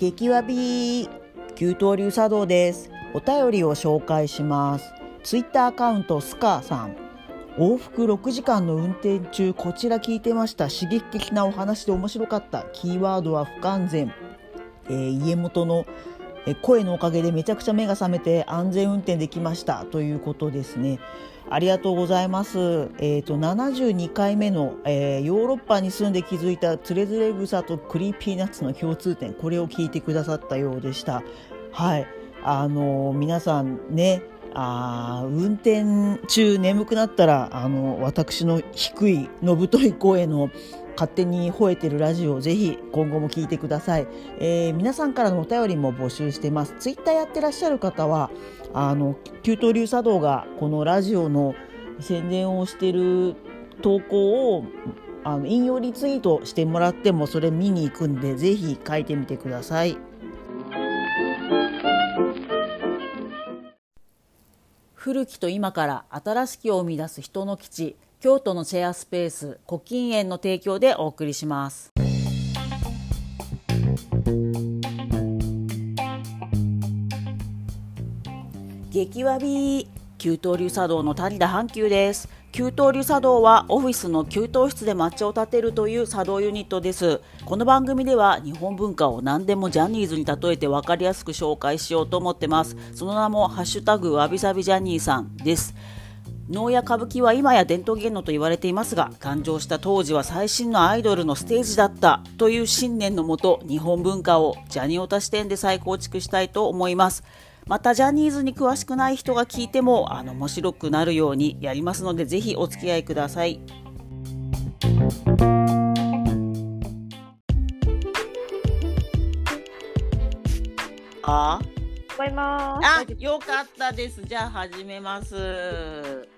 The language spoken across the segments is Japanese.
激わび給湯流茶道です。お便りを紹介します。ツイッターアカウントスカさん。往復6時間の運転中こちら聞いてました。刺激的なお話で面白かった。キーワードは不完全、えー、家元の声のおかげでめちゃくちゃ目が覚めて安全運転できました。ということですね。ありがとうございます。えっ、ー、と、72回目の、えー、ヨーロッパに住んで気づいたつれづれ草と Creepy Nuts の共通点、これを聞いてくださったようでした。はい。あのー、皆さんね、あ運転中眠くなったら、あの、私の低い、のぶとい声の勝手に吠えてるラジオをぜひ今後も聞いてください、えー、皆さんからのお便りも募集してますツイッターやってらっしゃる方はあの給湯流茶道がこのラジオの宣伝をしてる投稿をあの引用リツイートしてもらってもそれ見に行くんでぜひ書いてみてください。古きと今から新しきを生み出す人の基地京都のシェアスペース古今園の提供でお送りします。激わび給湯流茶道の谷田阪急です。給湯流茶道はオフィスの給湯室で抹茶を立てるという茶道ユニットです。この番組では日本文化を何でもジャニーズに例えて分かりやすく紹介しようと思ってます。その名もハッシュタグわびさびジャニーさんです。能や歌舞伎は今や伝統芸能と言われていますが誕生した当時は最新のアイドルのステージだった。という信念のもと日本文化をジャニオタ視点で再構築したいと思います。またジャニーズに詳しくない人が聞いてもあの面白くなるようにやりますのでぜひお付き合いください。あ？聞こえます。あよかったです。じゃあ始めます。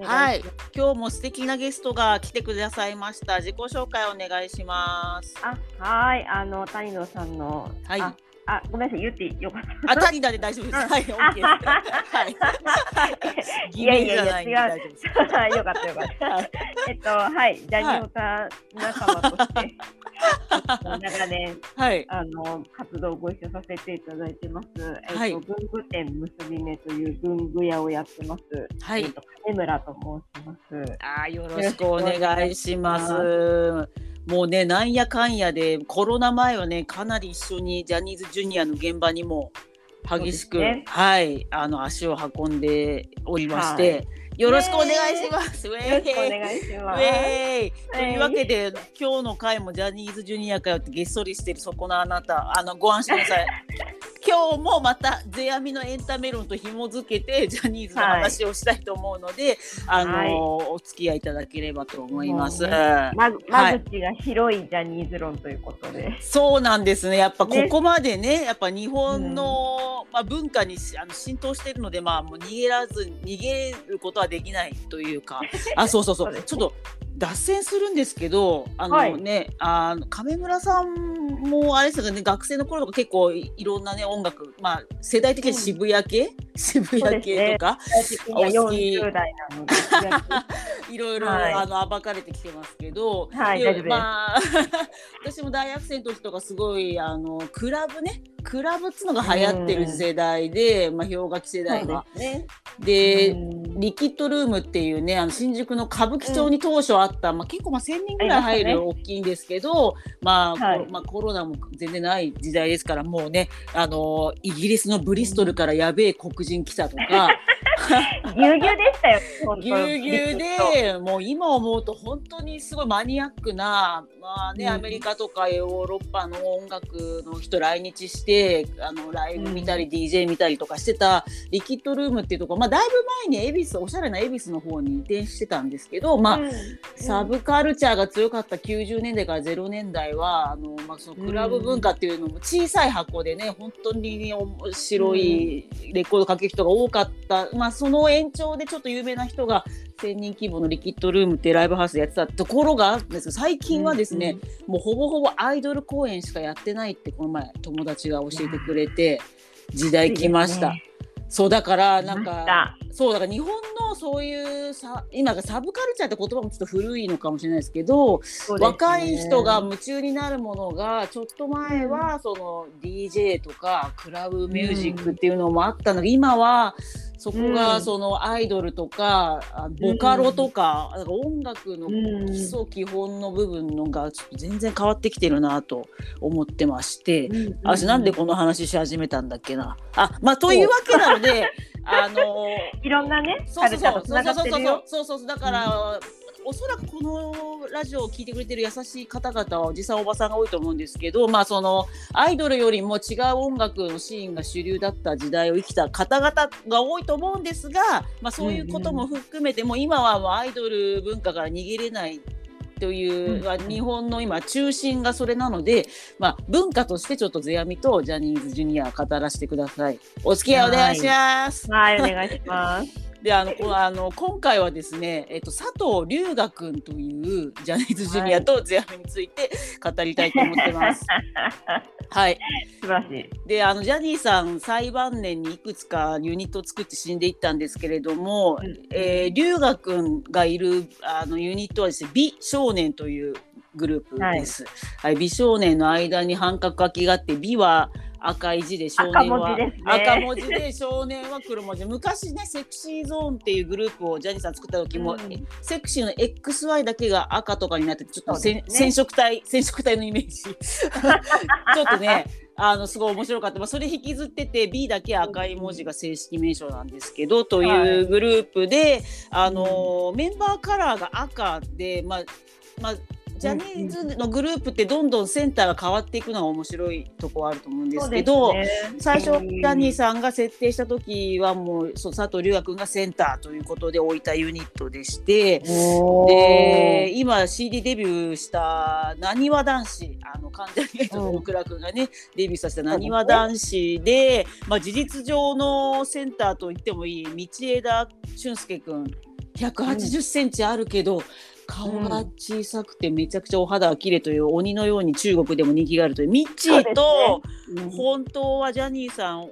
はい、今日も素敵なゲストが来てくださいました。自己紹介お願いします。あ、はい、あの谷野さんの、はい、あ、ごめんなさい、言ってよかった。あ、谷田で大丈夫です。はい、オッケーはい。いやいやいや、違う。よかったよかった。えっと、はい、ジャニオタ仲間として、長年、はい、あの活動をご一緒させていただいてます。えっと、文具店結び目という文具屋をやってます。はい。金村と申します。あ、よろしくお願いします。もうねなんやかんやでコロナ前はねかなり一緒にジャニーズジュニアの現場にも激しく、ね、はいあの足を運んでおりまして。はいよろしくお願いします。よろしくお願いします。というわけで、今日の回もジャニーズジュニアかよってげっそりしてるそこのあなた、あのご安心ください。今日もまた世阿弥のエンタメ論と紐づけてジャニーズの話をしたいと思うので、はい、あの、はい、お付き合いいただければと思います。ね、ま間口が広いジャニーズ論ということで、はい、そうなんですね。やっぱここまでね、ねやっぱ日本の、うん、まあ文化にあの浸透しているので、まあもう逃げらず逃げることはできないというか、あそうそうそう。ちょっと脱線するんですけど、あのね、はい、あの亀村さんもあれですよね、学生の頃とか結構いろんなね音楽、まあ世代的に渋谷系、うん、渋谷系 とか、お好き、いろいろ、はい、あの暴かれてきてますけど、はい、まあ 私も大学生の時とかすごいあのクラブね。クラブっつうのが流行ってる世代で、まあ、氷河期世代が。で、ね、リキッドルームっていうねあの新宿の歌舞伎町に当初あった、まあ、結構まあ1,000人ぐらい入る大きいんですけど、まあ、はい、まあ、コロナも全然ない時代ですからもうねあのイギリスのブリストルからやべえ黒人来たとか。ぎゅうぎゅうでしたよ。ぎゅうぎゅうで、もう今思うと本当にすごいマニアックな、まあね、うん、アメリカとかヨーロッパの音楽の人来日して、あのライブ見たり、うん、DJ 見たりとかしてたリキッドルームっていうところ、まあだいぶ前に恵比寿、おしゃれな恵比寿の方に移転してたんですけど、まあ、うん、サブカルチャーが強かった90年代から0年代は、あのまあそのクラブ文化っていうのも小さい箱でね、本当に面白いレコードかける人が多かった。まあその延長でちょっと有名な人が1000人規模のリキッドルームってライブハウスでやってたところがあるんです最近はですね、うんうん、もうほぼほぼアイドル公演しかやってないってこの前友達が教えてくれて時代来ました。そうだからなんかそうだから日本のそういうさ今がサブカルチャーって言葉もちょっと古いのかもしれないですけど、ね、若い人が夢中になるものがちょっと前はその DJ とかクラブミュージックっていうのもあったので、うん、今はそこがそのアイドルとか、うん、ボカロとか,、なんか音楽の基礎基本の部分のがちょっと全然変わってきてるなと思ってまして、うん、私なんでこの話し始めたんだっけな。あまあというわけなのであの いろんなねそうそうそう。そうそうそうそうだから、おそらくこのラジオを聴いてくれてる優しい方々はおじさんおばさんが多いと思うんですけど、まあ、そのアイドルよりも違う音楽のシーンが主流だった時代を生きた方々が多いと思うんですが、まあ、そういうことも含めても今はもうアイドル文化から逃げれないという、日本の今中心がそれなので、まあ、文化としてちょっと世阿弥とジャニーズジュニア語らせてください。お付き合いお願いします。はい、はい、お願いします。であのこあの今回はですね、えっと、佐藤龍河君というジャニーズジュニアとゼアミについて語りたいと思ってます。はい、素晴らしい。であのジャニーさん最晩年にいくつかユニットを作って死んでいったんですけれども、うん、えー、龍河君がいるあのユニットはですね美少年というグループです。はい、はい、美少年の間に半角書きがあって美は赤い字で少年は。赤文字で少年は黒文字。昔ねセクシーゾーンっていうグループをジャニーさん作った時も、うん、セクシーの XY だけが赤とかになってちょっと、ね、染色体染色体のイメージ。ちょっとねあのすごい面白かった、まあ、それ引きずってて B だけ赤い文字が正式名称なんですけどというグループで、はい、あのメンバーカラーが赤で、まあまあ、ジャニーズのグループってどんどんセンターが変わっていくのが面白いとこあると思うんですけど、ね、最初ジャニーさんが設定した時はもうそう佐藤龍也君がセンターということで置いたユニットでしてで今 CD デビューしたなにわ男子あの関ジャニの大倉君がね、デビューさせたなにわ男子で、まあ、事実上のセンターと言ってもいい道枝俊介君180センチあるけど、うん顔が小さくてめちゃくちゃお肌が綺麗という鬼のように中国でも人気があるという。ミッチーと、ねうん、本当はジャニーさん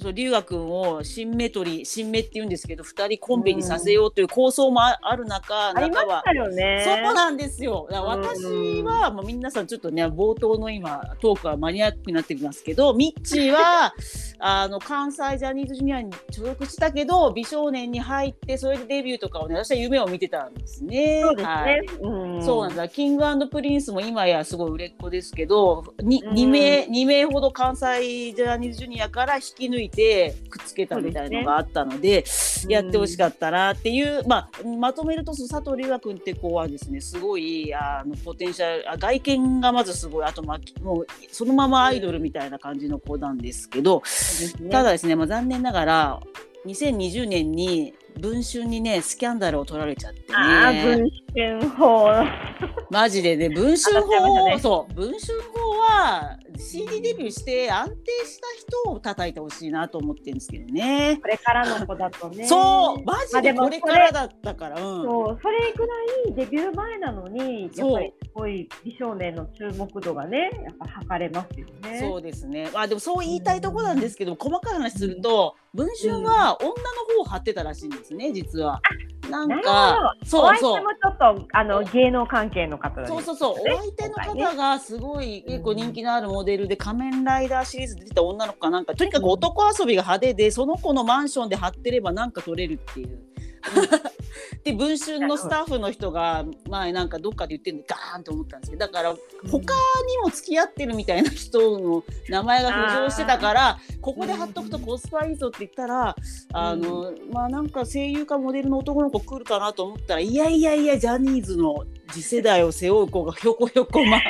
そう龍我君をシンメトリーシンメって言うんですけど2人コンビにさせようという構想もある中、うん、中は、ね、そうなんですよ。私は、もう皆さんちょっとね冒頭の今トークはマニアックになってきますけどミッチーは あの関西ジャニーズジュニアに所属したけど美少年に入ってそれでデビューとかをね私は夢を見てたんですね。そうですね、はい、うん、そうなんだキングプリンスも今やすごい売れっ子ですけど 2, 2名2名ほど関西ジャニーズジュニアから引き抜いてくっつけたみたいのがあったので、ね、やってほしかったなっていう、まあ、まとめると佐藤龍河君って子はですねすごいあのポテンシャルあ外見がまずすごいあと、ま、もうそのままアイドルみたいな感じの子なんですけど。ね、ただですね、まあ、残念ながら2020年に文春にねスキャンダルを取られちゃってね。あ文春法マジでね文春法、ね、そう文春法は CD デビューして安定した人を叩いてほしいなと思ってるんですけどね。これからの子だとね。そうマジでこれからだったから。うん、そうそれぐらいデビュー前なのにやっぱりすごい美少年の注目度がねやっぱ測れますよね。そうですね。まあでもそう言いたいところなんですけど、うん、細かい話すると文春は女の方を張ってたらしいんですね実は。なんかそうそう。もちょっとあの芸能関係の方、ね、そうそうそう。お相手の方がすごい結構人気のあるモデルで仮面ライダーシリーズ出てた女の子かなんか。とにかく男遊びが派手でその子のマンションで張ってればなんか取れるっていう。で文春のスタッフの人が前なんかどっかで言ってるんでガーンと思ったんですけどだから他にも付き合ってるみたいな人の名前が浮上してたからここで貼っとくとコスパいいぞって言ったらあのまあなんか声優かモデルの男の子来るかなと思ったらいやいやいやジャニーズの次世代を背負う子がひょこひょこま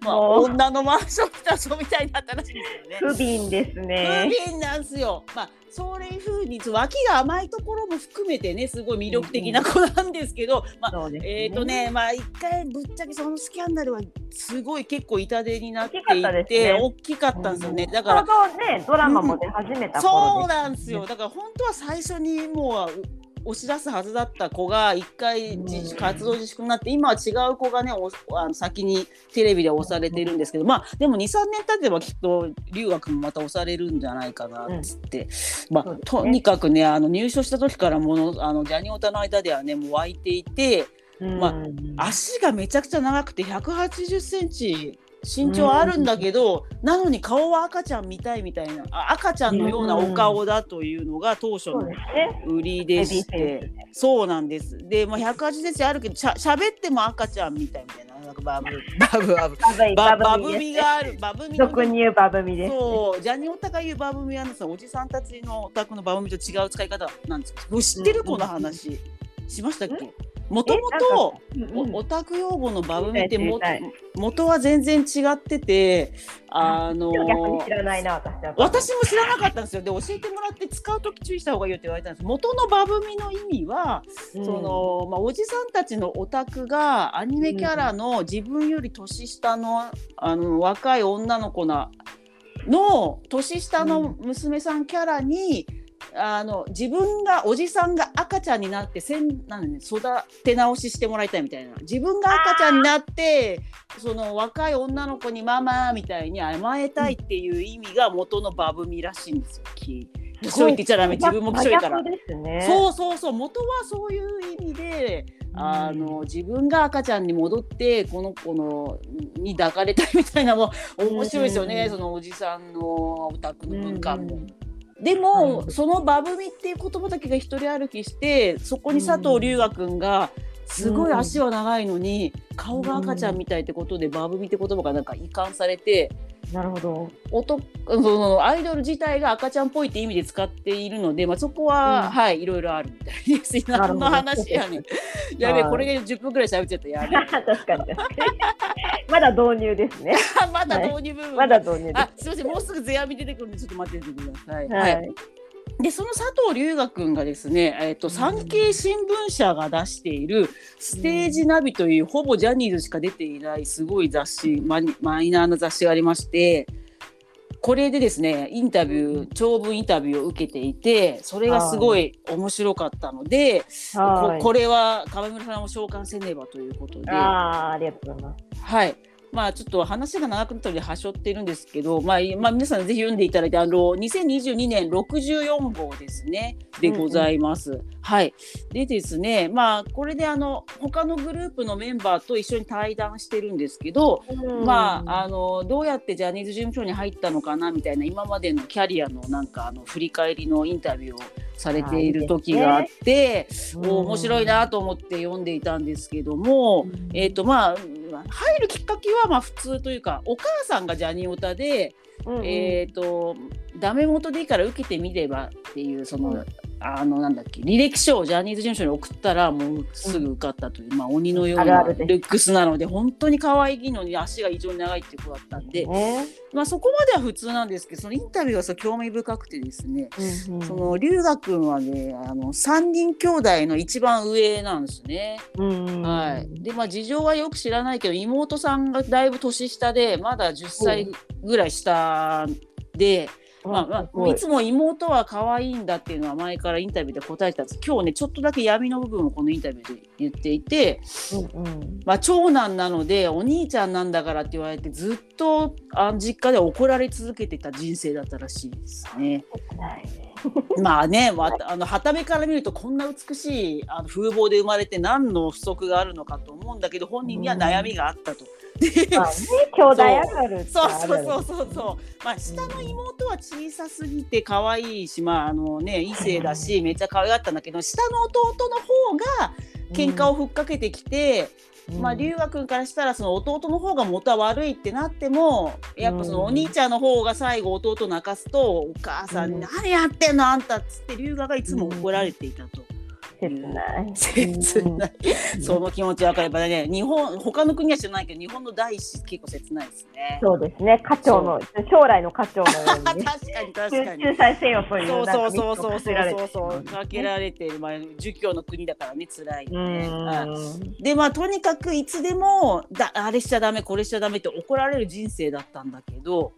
まあ 女のマンション来たぞみたいになったらしいですよね。不憫ですね。不憫なんすよ。まあそういうふうに脇が甘いところも含めてねすごい魅力的な子なんですけど、まあ、ね、えっ、ー、とねまあ一回ぶっちゃけそのスキャンダルはすごい結構痛手になっていて大きかったんですよね、だからねドラマも出始めた、そうなんですよ。だから本当は最初にもう押し出すはずだった子が一回活動自粛になって今は違う子がねあの先にテレビで押されてるんですけどまあでも23年経てばきっと留学もまた押されるんじゃないかなっつって、うん、まあ、ね、とにかくねあの入所した時からものあのジャニオタの間ではねもう湧いていて。まあ、足がめちゃくちゃ長くて180センチ身長あるんだけど、うん、なのに顔は赤ちゃんみたいみたいな赤ちゃんのようなお顔だというのが当初の売りでして、うん、そうなんです。で、まあ、180センチあるけどしゃ喋っても赤ちゃんみたいみたいな。なんかバブ。バブバブ。ババブミがあるバブミ俗に言うバブミです、そうジャニオタが言うバブミはおじさんたちのお宅のバブミと違う使い方なんですけど知ってるこの話、しましたっけ？もともとオタク用語のバブミっても元は全然違っててあの私も知らなかったんですよ。で教えてもらって使う時注意した方がいいよって言われたんです。元のバブミの意味は、うん、そのまあ、おじさんたちのオタクがアニメキャラの自分より年下のあの若い女の子なの年下の娘さんキャラに、うんあの自分がおじさんが赤ちゃんになってせんなんね、育て直ししてもらいたいみたいな。自分が赤ちゃんになってその若い女の子にママみたいに甘えたいっていう意味が元のバブミらしいんですよ。きしょいって言っちゃダメ自分もきしょいから、ね、そうそうそう元はそういう意味であの自分が赤ちゃんに戻ってこの子のに抱かれたいみたいなのも面白いですよね、そのおじさんのオタクの文化も。でも、そのバブミっていう言葉だけが一人歩きしてそこに佐藤龍河君がすごい足は長いのに、顔が赤ちゃんみたいってことで、バブミって言葉がなんか移管されて。なるほど男そのアイドル自体が赤ちゃんっぽいって意味で使っているので、まあ、そこは、うん、はいいろいろあるみたいです。何の話やねん。やべえこれで10分ぐらい喋っちゃったやべえ。確かにまだ導入ですね。まだ導入部分、はい、まだ導入あすみませんもうすぐ世阿弥出てくるんでちょっと待っててください。はい、はいでその佐藤龍河君がですね、えーと、産経新聞社が出している「ステージナビ」という、ほぼジャニーズしか出ていないすごい雑誌ママイナーな雑誌がありましてこれでですねインタビュー長文インタビューを受けていてそれがすごい面白かったのでここれは亀村さんを召喚せねばということで。あありがとうございます。はいまあちょっと話が長くなったので端折っているんですけど、まあ、まあ、皆さんぜひ読んでいただいてあの2022年64号ですね。でございます。うんうん、はい。でですねまあこれであの他のグループのメンバーと一緒に対談してるんですけど、うん、まああのどうやってジャニーズ事務所に入ったのかなみたいな今までのキャリアのなんかあの振り返りのインタビューをされている時があって、ね、面白いなと思って読んでいたんですけども、うん、えっ、ー、とまあ入るきっかけはまあ普通というかお母さんがジャニオタで、うんうん、えっ、ー、とダメ元でいいから受けてみればっていうその、うん、あのなんだっけ履歴書をジャニーズ事務所に送ったらもうすぐ受かったという、うん、まあ、鬼のようなルックスなので本当に可愛いのに足が異常に長いっていう子だったんで、まあ、そこまでは普通なんですけどそのインタビューがそ興味深くてですね、うんうん、その龍河君はねあの3人兄弟の一番上なんですね。うんはい、でまあ事情はよく知らないけど妹さんがだいぶ年下でまだ10歳ぐらい下で。まあまあ、いつも妹は可愛いんだっていうのは前からインタビューで答えてたんです今日ねちょっとだけ闇の部分をこのインタビューで言っていて、うんうん、まあ、長男なのでお兄ちゃんなんだからって言われてずっとあ実家で怒られ続けてた人生だったらしいですね。まあね、まあ、あの旗目から見るとこんな美しいあの風貌で生まれて何の不足があるのかと思うんだけど本人には悩みがあったと。うんまあね、兄弟上がるそうそうそうそうそう。まあ下の妹は小さすぎて可愛いしまああのね異性だしめっちゃ可愛かったんだけど下の弟の方が喧嘩をふっかけてきて、うん、まあ龍河君からしたらその弟の方が元は悪いってなってもやっぱそのお兄ちゃんの方が最後弟泣かすとお母さんに「何やってんのあんた」っつって龍河がいつも怒られていたと。切ない。切ない。その気持ち分かればね、日本、他の国は知らないけど、日本の第一結構切ないですね。そうですね。課長の、将来の課長のように、確かに確かに。仲裁せよという。そうそうそうそうそうそう。かけられてる、まあ、儒教の国だからね、辛い、ね。で、まあ、とにかくいつでも、だ、あれしちゃダメ、これしちゃダメって怒られる人生だったんだけど。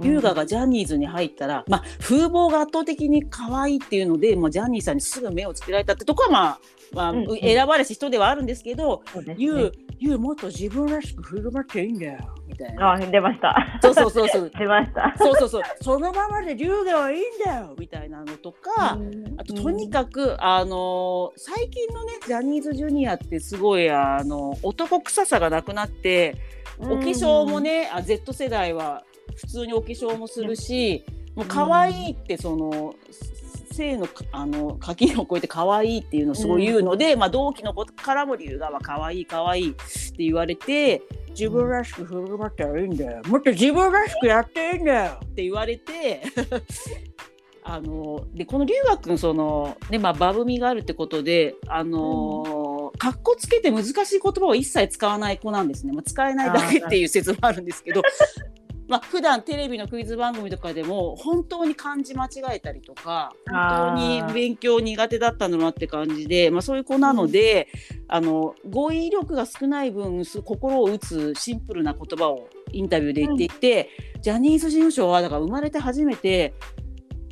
優雅がジャニーズに入ったら、まあ、風貌が圧倒的に可愛いっていうので、もうジャニーさんにすぐ目をつけられたってとこはまあまあ、選ばれし人ではあるんですけど、ね、ゆう、ゆうもっと自分らしく振る舞っていいんだよ。みたいな。あ、出ました。そうそうそうそう。出ました。そうそうそう。そのままで龍がはいいんだよ。みたいなのとか、あととにかく、あのー、最近のね、ジャニーズジュニアってすごい、あの、男臭さがなくなって、お化粧もね、あ Z 世代は普通にお化粧もするし、もう可愛いってその性のあの垣根を越えて可愛いっていうのをそういうので、うん、まあ、同期の子からも龍河は可愛い可愛いって言われて自分らしく振る舞ったらいいんだよ。もっと自分らしくやっていいんだよって言われて あのでこの龍河君その、ねまあ、バブみがあるってことであのー、かっこつけて難しい言葉を一切使わない子なんですね、まあ、使えないだけっていう説もあるんですけど まあ普段テレビのクイズ番組とかでも本当に漢字間違えたりとか本当に勉強苦手だったんだなって感じで、まあ、そういう子なので、うん、あの語彙力が少ない分心を打つシンプルな言葉をインタビューで言っていて、うん、ジャニーズ事務所はだから生まれて初めて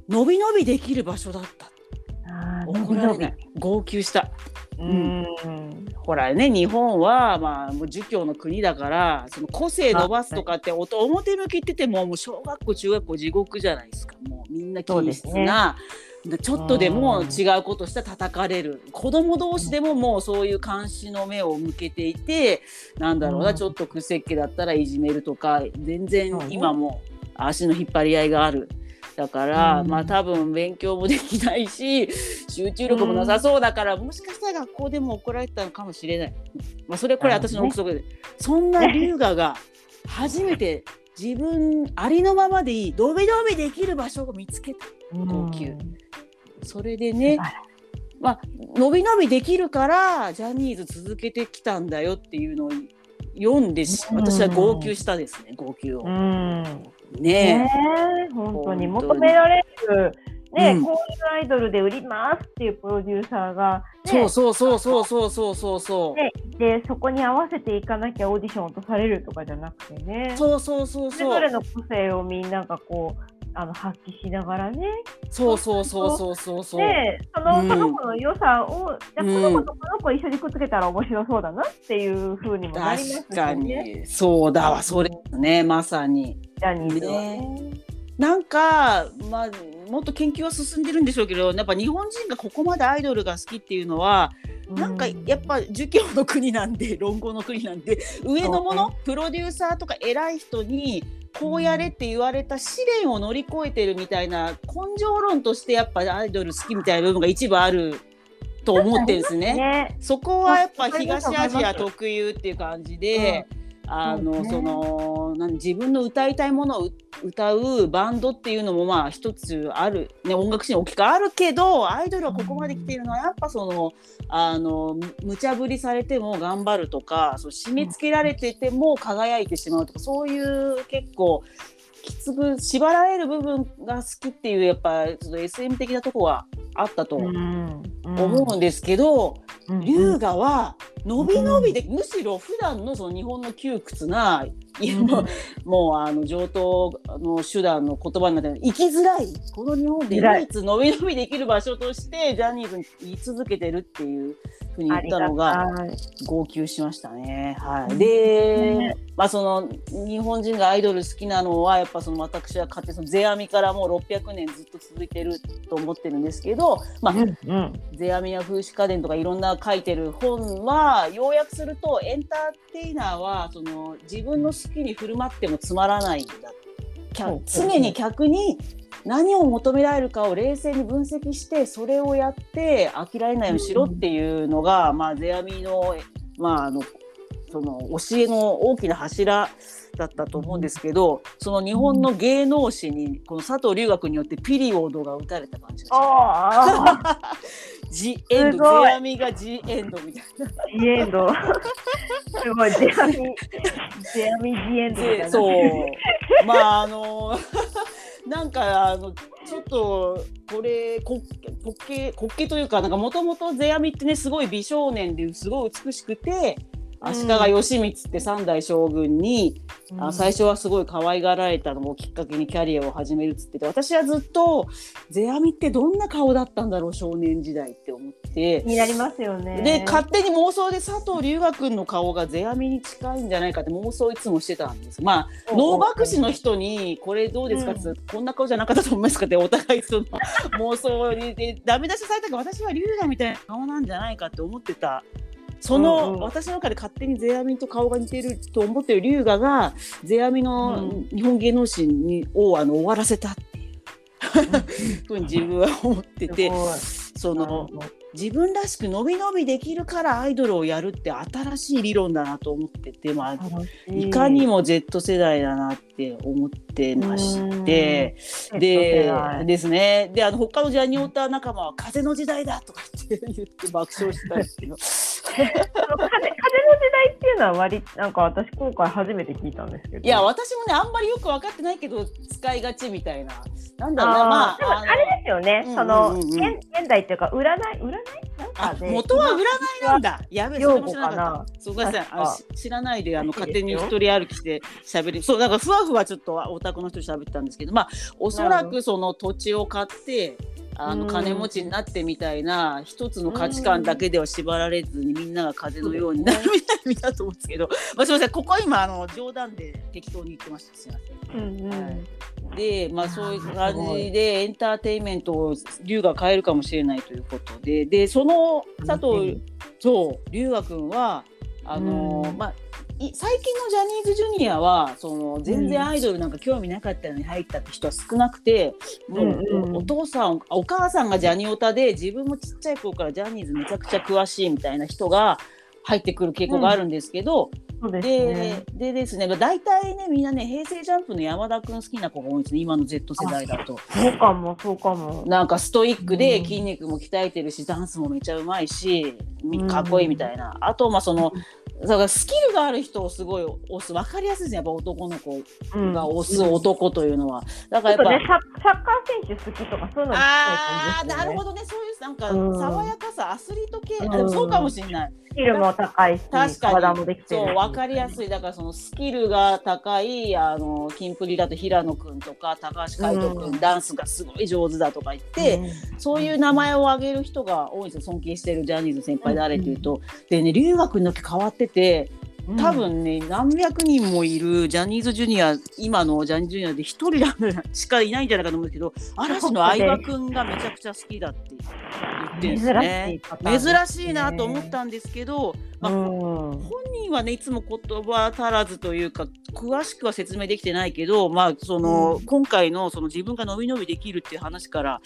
伸び伸びできる場所だった。怒られない。号泣した。うん、ほらね日本はまあもう儒教の国だからその個性伸ばすとかって表向き言っててももう小学校中学校地獄じゃないですか。もうみんな均質な、ね、ちょっとでも違うことしたら叩かれる。子供同士でももうそういう監視の目を向けていてなんだろうな、ちょっと癖っ気だったらいじめるとか全然今も足の引っ張り合いがある。だから、うん、まあ多分勉強もできないし 集中力もなさそうだから、うん、もしかしたら学校でも怒られてたのかもしれない、まあ、それこれ私の憶測で、ね、そんな龍河が初めて自分ありのままでいいドビドビできる場所を見つけた。号泣、うん、それでねまあ伸び伸びできるからジャニーズ続けてきたんだよっていうのを読んで私は号泣したですね、号泣を。ねえ本当に求められるね、うん、こういうアイドルで売りますっていうプロデューサーが、ね、そうそうそうそうそうそうそうね、でそこに合わせていかなきゃオーディション落とされるとかじゃなくてねそうそうそうそうそれぞれの個性をみんながこうあの発揮しながらね。そうそうそうそうそうそう。で、その、この子の良さを、じゃこの子とこの子一緒にくっつけたら面白そうだなっていうふうにもなりますね。確かに、そうだわ、それね、まさに。ジャニーズね。なんか、まあ、もっと研究は進んでるんでしょうけど、やっぱ日本人がここまでアイドルが好きっていうのは。なんかやっぱ儒教の国なんで論語の国なんで上のもの、プロデューサーとか偉い人にこうやれって言われた試練を乗り越えてるみたいな根性論としてやっぱアイドル好きみたいな部分が一部あると思ってるんですね。ねそこはやっぱ東アジア特有っていう感じで。うんあの、その何自分の歌いたいものを歌うバンドっていうのもまあ一つある、ね、音楽史に大きくあるけどアイドルはここまで来ているのはやっぱそのあの無茶ぶりされても頑張るとかそう締め付けられてても輝いてしまうとかそういう結構きつく縛られる部分が好きっていうやっぱちょっと SM 的なとこはあったと思うんですけど、龍河は伸び伸びで、むしろ普段のその日本の窮屈なうもうあの上等の手段の言葉になって生きづらい。この日本で唯一伸び伸びできる場所としてジャニーズに言い続けてるっていうふうに言ったのが号泣しましたね。はい、で、まあ、その日本人がアイドル好きなのはやっぱその私は勝手にその世阿弥からもう600年ずっと続いてると思ってるんですけど、まあ、うんうん、世阿弥や風刺家電とかいろんな書いてる本は要約するとエンターテイナーはその自分の好きに振る舞ってもつまらないんだ。常に客に何を求められるかを冷静に分析してそれをやって飽きられないようにしろっていうのが、うん、まあ世阿弥の,、まあ、あのその教えの大きな柱だったと思うんですけどその日本の芸能史にこの佐藤龍学によってピリオドが打たれた感じです。ジエンド、世阿弥がジエンドみたいな。ジエンド。すごい、ジアミ、ジアミジエンドみたいな。そう。まあ、あの なんかあのちょっとこれ滑稽滑稽というかなんかもともと世阿弥ってねすごい美少年ですごい美しくて足利義満って三代将軍に、うん、あ最初はすごい可愛がられたのをきっかけにキャリアを始めるっつってて私はずっと世阿弥ってどんな顔だったんだろう少年時代って思って。気になりますよね。で勝手に妄想で佐藤龍我君の顔が世阿弥に近いんじゃないかって妄想いつもしてたんです。まあ能楽師の人に「これどうですか?」って、うん、こんな顔じゃなかったと思いますかってお互いその 妄想でダメ出しされたけど私は龍我みたいな顔なんじゃないかって思ってたその、私の中で勝手に世阿弥と顔が似てると思ってる龍河が世阿弥の日本芸能史にをあの終わらせたっていう。ふうに自分は思ってて、その自分らしく伸び伸びできるからアイドルをやるって新しい理論だなと思ってて、まあ、い。かにも Z 世代だなって思ってまして。でですね。であの他のジャニオタ仲間は「風の時代だ!」とか言って言って爆笑したんですけど。風風の時代っていうのは割なんか私今回初めて聞いたんですけど。いや私もねあんまりよく分かってないけど使いがちみたいな。なんだろうな。まああれですよね、その現現代っていうか占い占い？あ元は占いなんだ。やべえ、それも知らなかった。そうごめんなさい。知らないであの勝手に一人歩きして喋る。そうだからふわふわちょっとお宅の人喋ってたんですけど、まあおそらくその土地を買って。あの金持ちになってみたいな一つの価値観だけでは縛られずにみんなが風のようになるみたいだと思うんですけど、まあ、すみませんここは今あの冗談で適当に言ってましたすみません。うんうんはいで、まあ、そういう感じでエンターテインメントを龍が変えるかもしれないということで。でその佐藤そう龍河君はあの、うん、まあ最近のジャニーズジュニアはその全然アイドルなんか興味なかったのに入ったって人は少なくて、もうお父さんお母さんがジャニオタで自分もちっちゃい頃からジャニーズめちゃくちゃ詳しいみたいな人が入ってくる傾向があるんですけど、うん、で、ね、でですね大体ねみんなね平成ジャンプの山田君好きな子が多いですね今の Z 世代だと。そうかもそうかも。なんかストイックで筋肉も鍛えてるし、うん、ダンスもめちゃうまいしかっこいいみたいな、うん、あとまあその、だからスキルがある人をすごい押す分かりやすいですねやっぱ男の子が押す男というのは、だからやっぱ、ね、サッカー選手好きとかそういうのも、ね、ああなるほどね。そういうなんか爽やかさ、アスリート系、うん、そうかもしれない。スキルも高いし確かに。そう分かりやすい。だからそのスキルが高いあのキンプリだと平野君とか高橋海人君、うん、ダンスがすごい上手だとか言って、うん、そういう名前を挙げる人が多いんですよ。尊敬してるジャニーズ先輩誰っていうと、でね留学の時変わってて多分ね、うん、何百人もいるジャニーズジュニア今のジャニーズジュニアで一人しかいないんじゃないかと思うんですけど嵐の相葉君がめちゃくちゃ好きだって言ってるんですね。珍しいなと思ったんですけど、まあ、本人はねいつも言葉足らずというか詳しくは説明できてないけど、まあその、うん、今回のその自分が伸び伸びできるっていう話から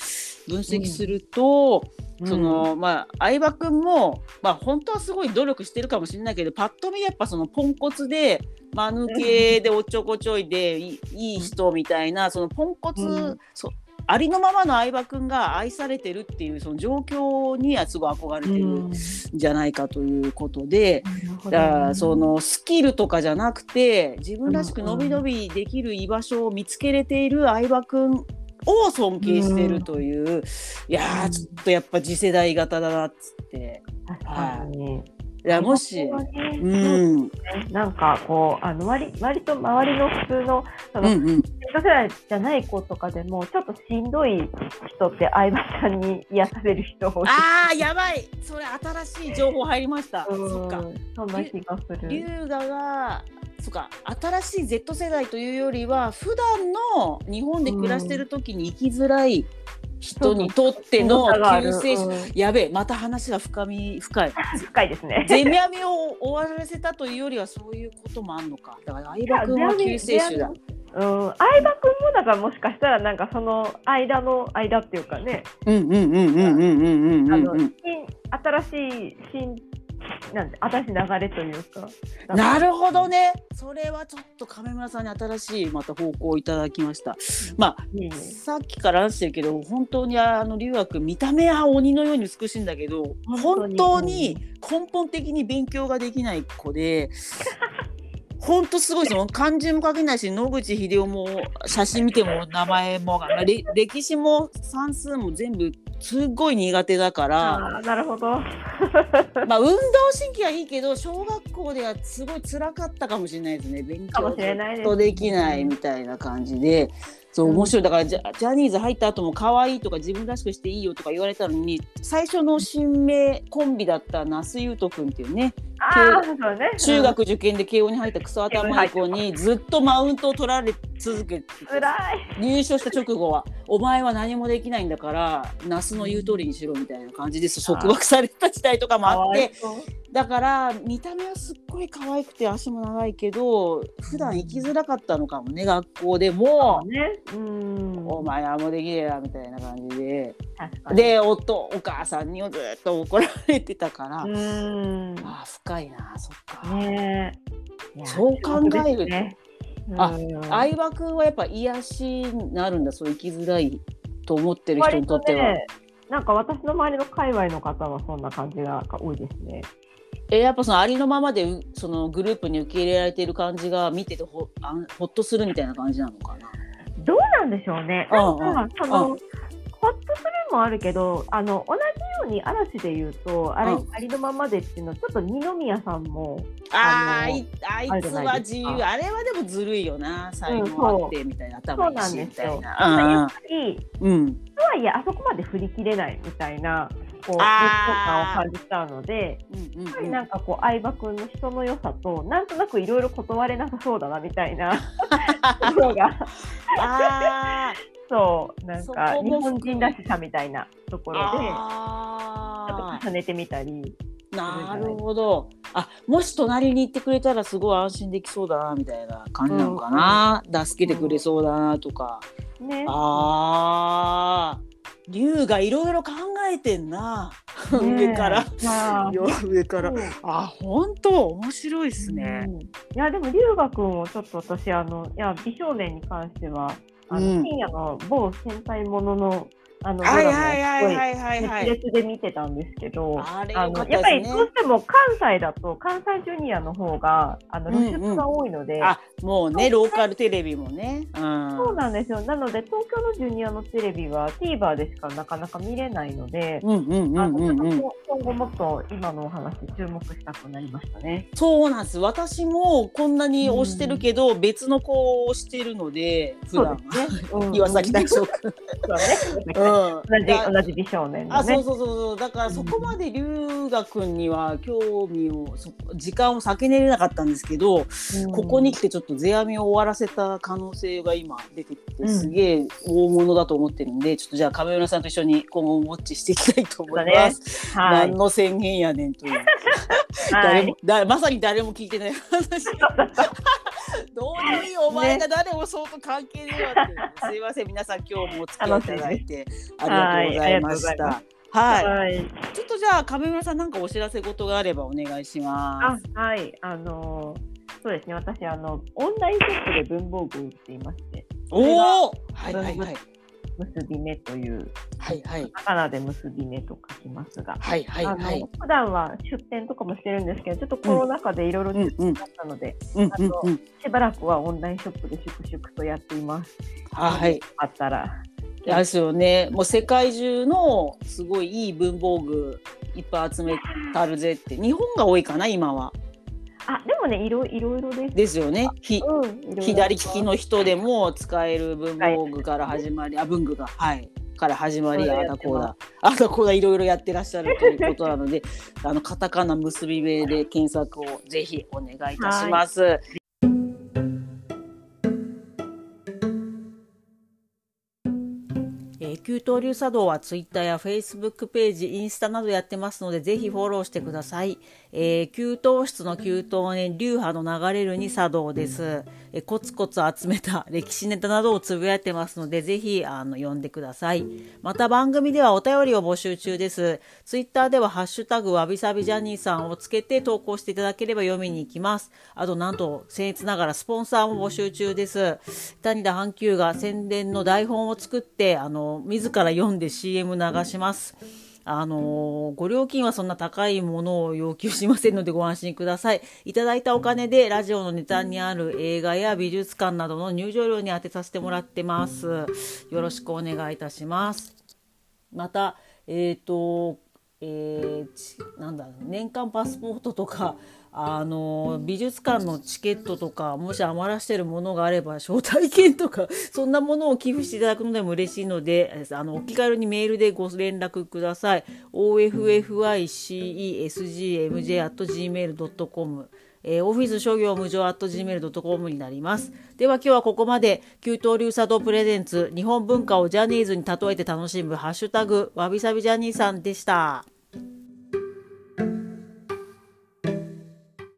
分析すると。うん。そのまあ相葉君もまあ本当はすごい努力してるかもしれないけどパッと見やっぱそのポンコツで間抜けでおっちょこちょいでいい人みたいなそのポンコツ、うん、そありのままの相葉君が愛されてるっていうその状況にはすごい憧れてるんじゃないかということで、うん、だからそのスキルとかじゃなくて自分らしく伸び伸びできる居場所を見つけれている相葉君を尊敬してるという、うん、いやちょっとやっぱ次世代型だなっつって。はい、いやもし、うん、なんかこうあの割割と周りの普通のその、うんうん、世代じゃない子とかでもちょっとしんどい人って相葉さんに癒される人多い。あーやばい。それ新しい情報入りました、うん、そっか。そんな気がする。龍河がそうか新しい Z 世代というよりは普段の日本で暮らしてる時に生きづらい人にとっての救世主、うん、やべえまた話が深み深い。深いですね。ゼミ網を終わらせたというよりはそういうこともあるのか。だから相葉君は救世主だ。うん、相葉君もだからもしかしたらなんかその間の間っていうかね。うんうんうんうんうんうんうん。あの新しい新なんで新しい流れというか。なるほどね。それはちょっと亀村さんに新しいまた方向をいただきました。まあ、うん、さっきから話してるけど本当にあの留学見た目は鬼のように美しいんだけど本当に。根本的に勉強ができない子で 本当すごいですよ。漢字も書けないし野口英世も写真見ても名前も歴史も算数も全部すっごい苦手だからなるほど。まあ運動神経はいいけど小学校ではすごい辛かったかもしれないですね。勉強とできないみたいな感じで。そう面白い。だからジャジャニーズ入った後も可愛いとか自分らしくしていいよとか言われたのに最初の新名コンビだった那須雄斗君っていうねね、中学受験で慶応に入ったクソ頭い子にずっとマウントを取られ続けて入所した直後は「お前は何もできないんだから那須の言う通りにしろ」みたいな感じです束縛された時代とかもあってだから見た目はすっごい可愛くて足も長いけど普段生きづらかったのかもね学校でも、ね、うん。お前はもうできねえなみたいな感じで。でおとお母さんにずっと怒られてたからうん。あ深いなそっか、ね、そう考えると、ね、あ相葉君はやっぱ癒しになるんだそう生きづらいと思ってる人にとっては。なんか私の周りの界隈の方はそんな感じが多いですね。えやっぱそのありのままでそのグループに受け入れられている感じが見ててほあほっとするみたいな感じなのかな。どうなんでしょうね。なんかそのほっとするもあるけどあの同じに嵐で言うとあれ、ありのままでっていうのはちょっと二宮さんもああいあいつは自由。あれはでもずるいよな才能あってみたいな、頭いいしみたいな。やっぱり、うん、とはいえあそこまで振り切れないみたいなこう劣等感を感じちゃうので、うんうんうん、やっぱりなんかこう相葉君の人の良さとなんとなくいろいろ断れなさそうだなみたいなところがそうなんか日本人らしさみたいなところでちょっと重ねてみたり。なるほど。あ、もし隣に行ってくれたらすごい安心できそうだなみたいな感じなのかな。うん、助けてくれそうだなとか。ね、ああ、龍がいろいろ考えてんな、上から。上から、あ 本当面白いですね、うん、いやでも龍河君をちょっと私あのいや美少年に関してはあの、うん、深夜の某戦隊もののあのドラマを熱烈で見てたんですけど、あのやっぱりどうしても関西だと関西ジュニアの方があの露出が多いので、もうねローカルテレビもね、うん、そうなんですよ。なので東京のジュニアのテレビは TVer でしかなかなか見れないので今後もっと今のお話注目したくなりましたねそうなんです私もこんなに推してるけど、うん、別の子を推してるので普段ね、岩崎大将君そうね同じ同じ美少年、ね、あそうそうそうだからそこまで龍河君には興味を時間を避けれなかったんですけど、うん、ここに来てちょっと世阿弥を終わらせた可能性が今出てきてすげえ大物だと思ってるんで、うん、ちょっとじゃあ亀村さんと一緒に今後ウォッチしていきたいと思います。ね はい、何の宣言やねんという。誰もだまさに誰も聞いてない話。どういう意味お前が誰もそうと関係ねえわって、ね、すいません皆さん今日もお付き合いいただいて ありがとうございました。はい、はい、ちょっとじゃあ亀村さんなんかお知らせ事があればお願いします。あはい、あのー、そうですね。私あのオンラインショップで文房具売っていまして。おお、はいはいはい。結び目という、はいはい、カタカで結び目と書きますが、はいはいはい、普段は出店とかもしてるんですけど、ちょっとコロナ禍でいろいろ出店だったので、うんうん、あと、しばらくはオンラインショップで粛々とやっています。はい。あったら。ですよね。もう世界中のすごいいい文房具いっぱい集めたるぜって、日本が多いかな今は。あでもねいろいろいろです。ですよね。ひ、うん、左利きの人でも使える文房具から始まり、あ文具がはいから始まりあだこうだあだこうだいろいろやってらっしゃる ということなので、あのカタカナ結び目で検索をぜひお願いいたします。九刀流茶道はツイッターやフェイスブックページ、インスタなどやってますので、ぜひフォローしてください。えー、給湯室の給湯ね、流派の流れるに茶道です。えコツコツ集めた 歴史ネタなどをつぶやいてますので、ぜひ、あの、読んでください。また番組ではお便りを募集中です。ツイッターではハッシュタグわびさびジャニーさんをつけて投稿していただければ読みに行きます。あと、なんと、僭越ながらスポンサーも募集中です。谷田阪急が宣伝の台本を作って、あの、自ら読んで CM 流します。あのご料金はそんな高いものを要求しませんのでご安心ください。いただいたお金でラジオのネタにある映画や美術館などの入場料に充てさせてもらってます。よろしくお願いいたします。また、えっ、ー、と、えー、なんだ年間パスポートとかあの美術館のチケットとかもし余らしてるものがあれば招待券とか そんなものを寄付していただくのでも嬉しいのであのお気軽にメールでご連絡ください officesgmj.gmail.com えー、オフィス諸行無常 at gmail.com になります。では今日はここまで、旧東流茶道プレゼンツ、日本文化をジャニーズに例えて楽しむハッシュタグ、わびさびジャニーさんでした。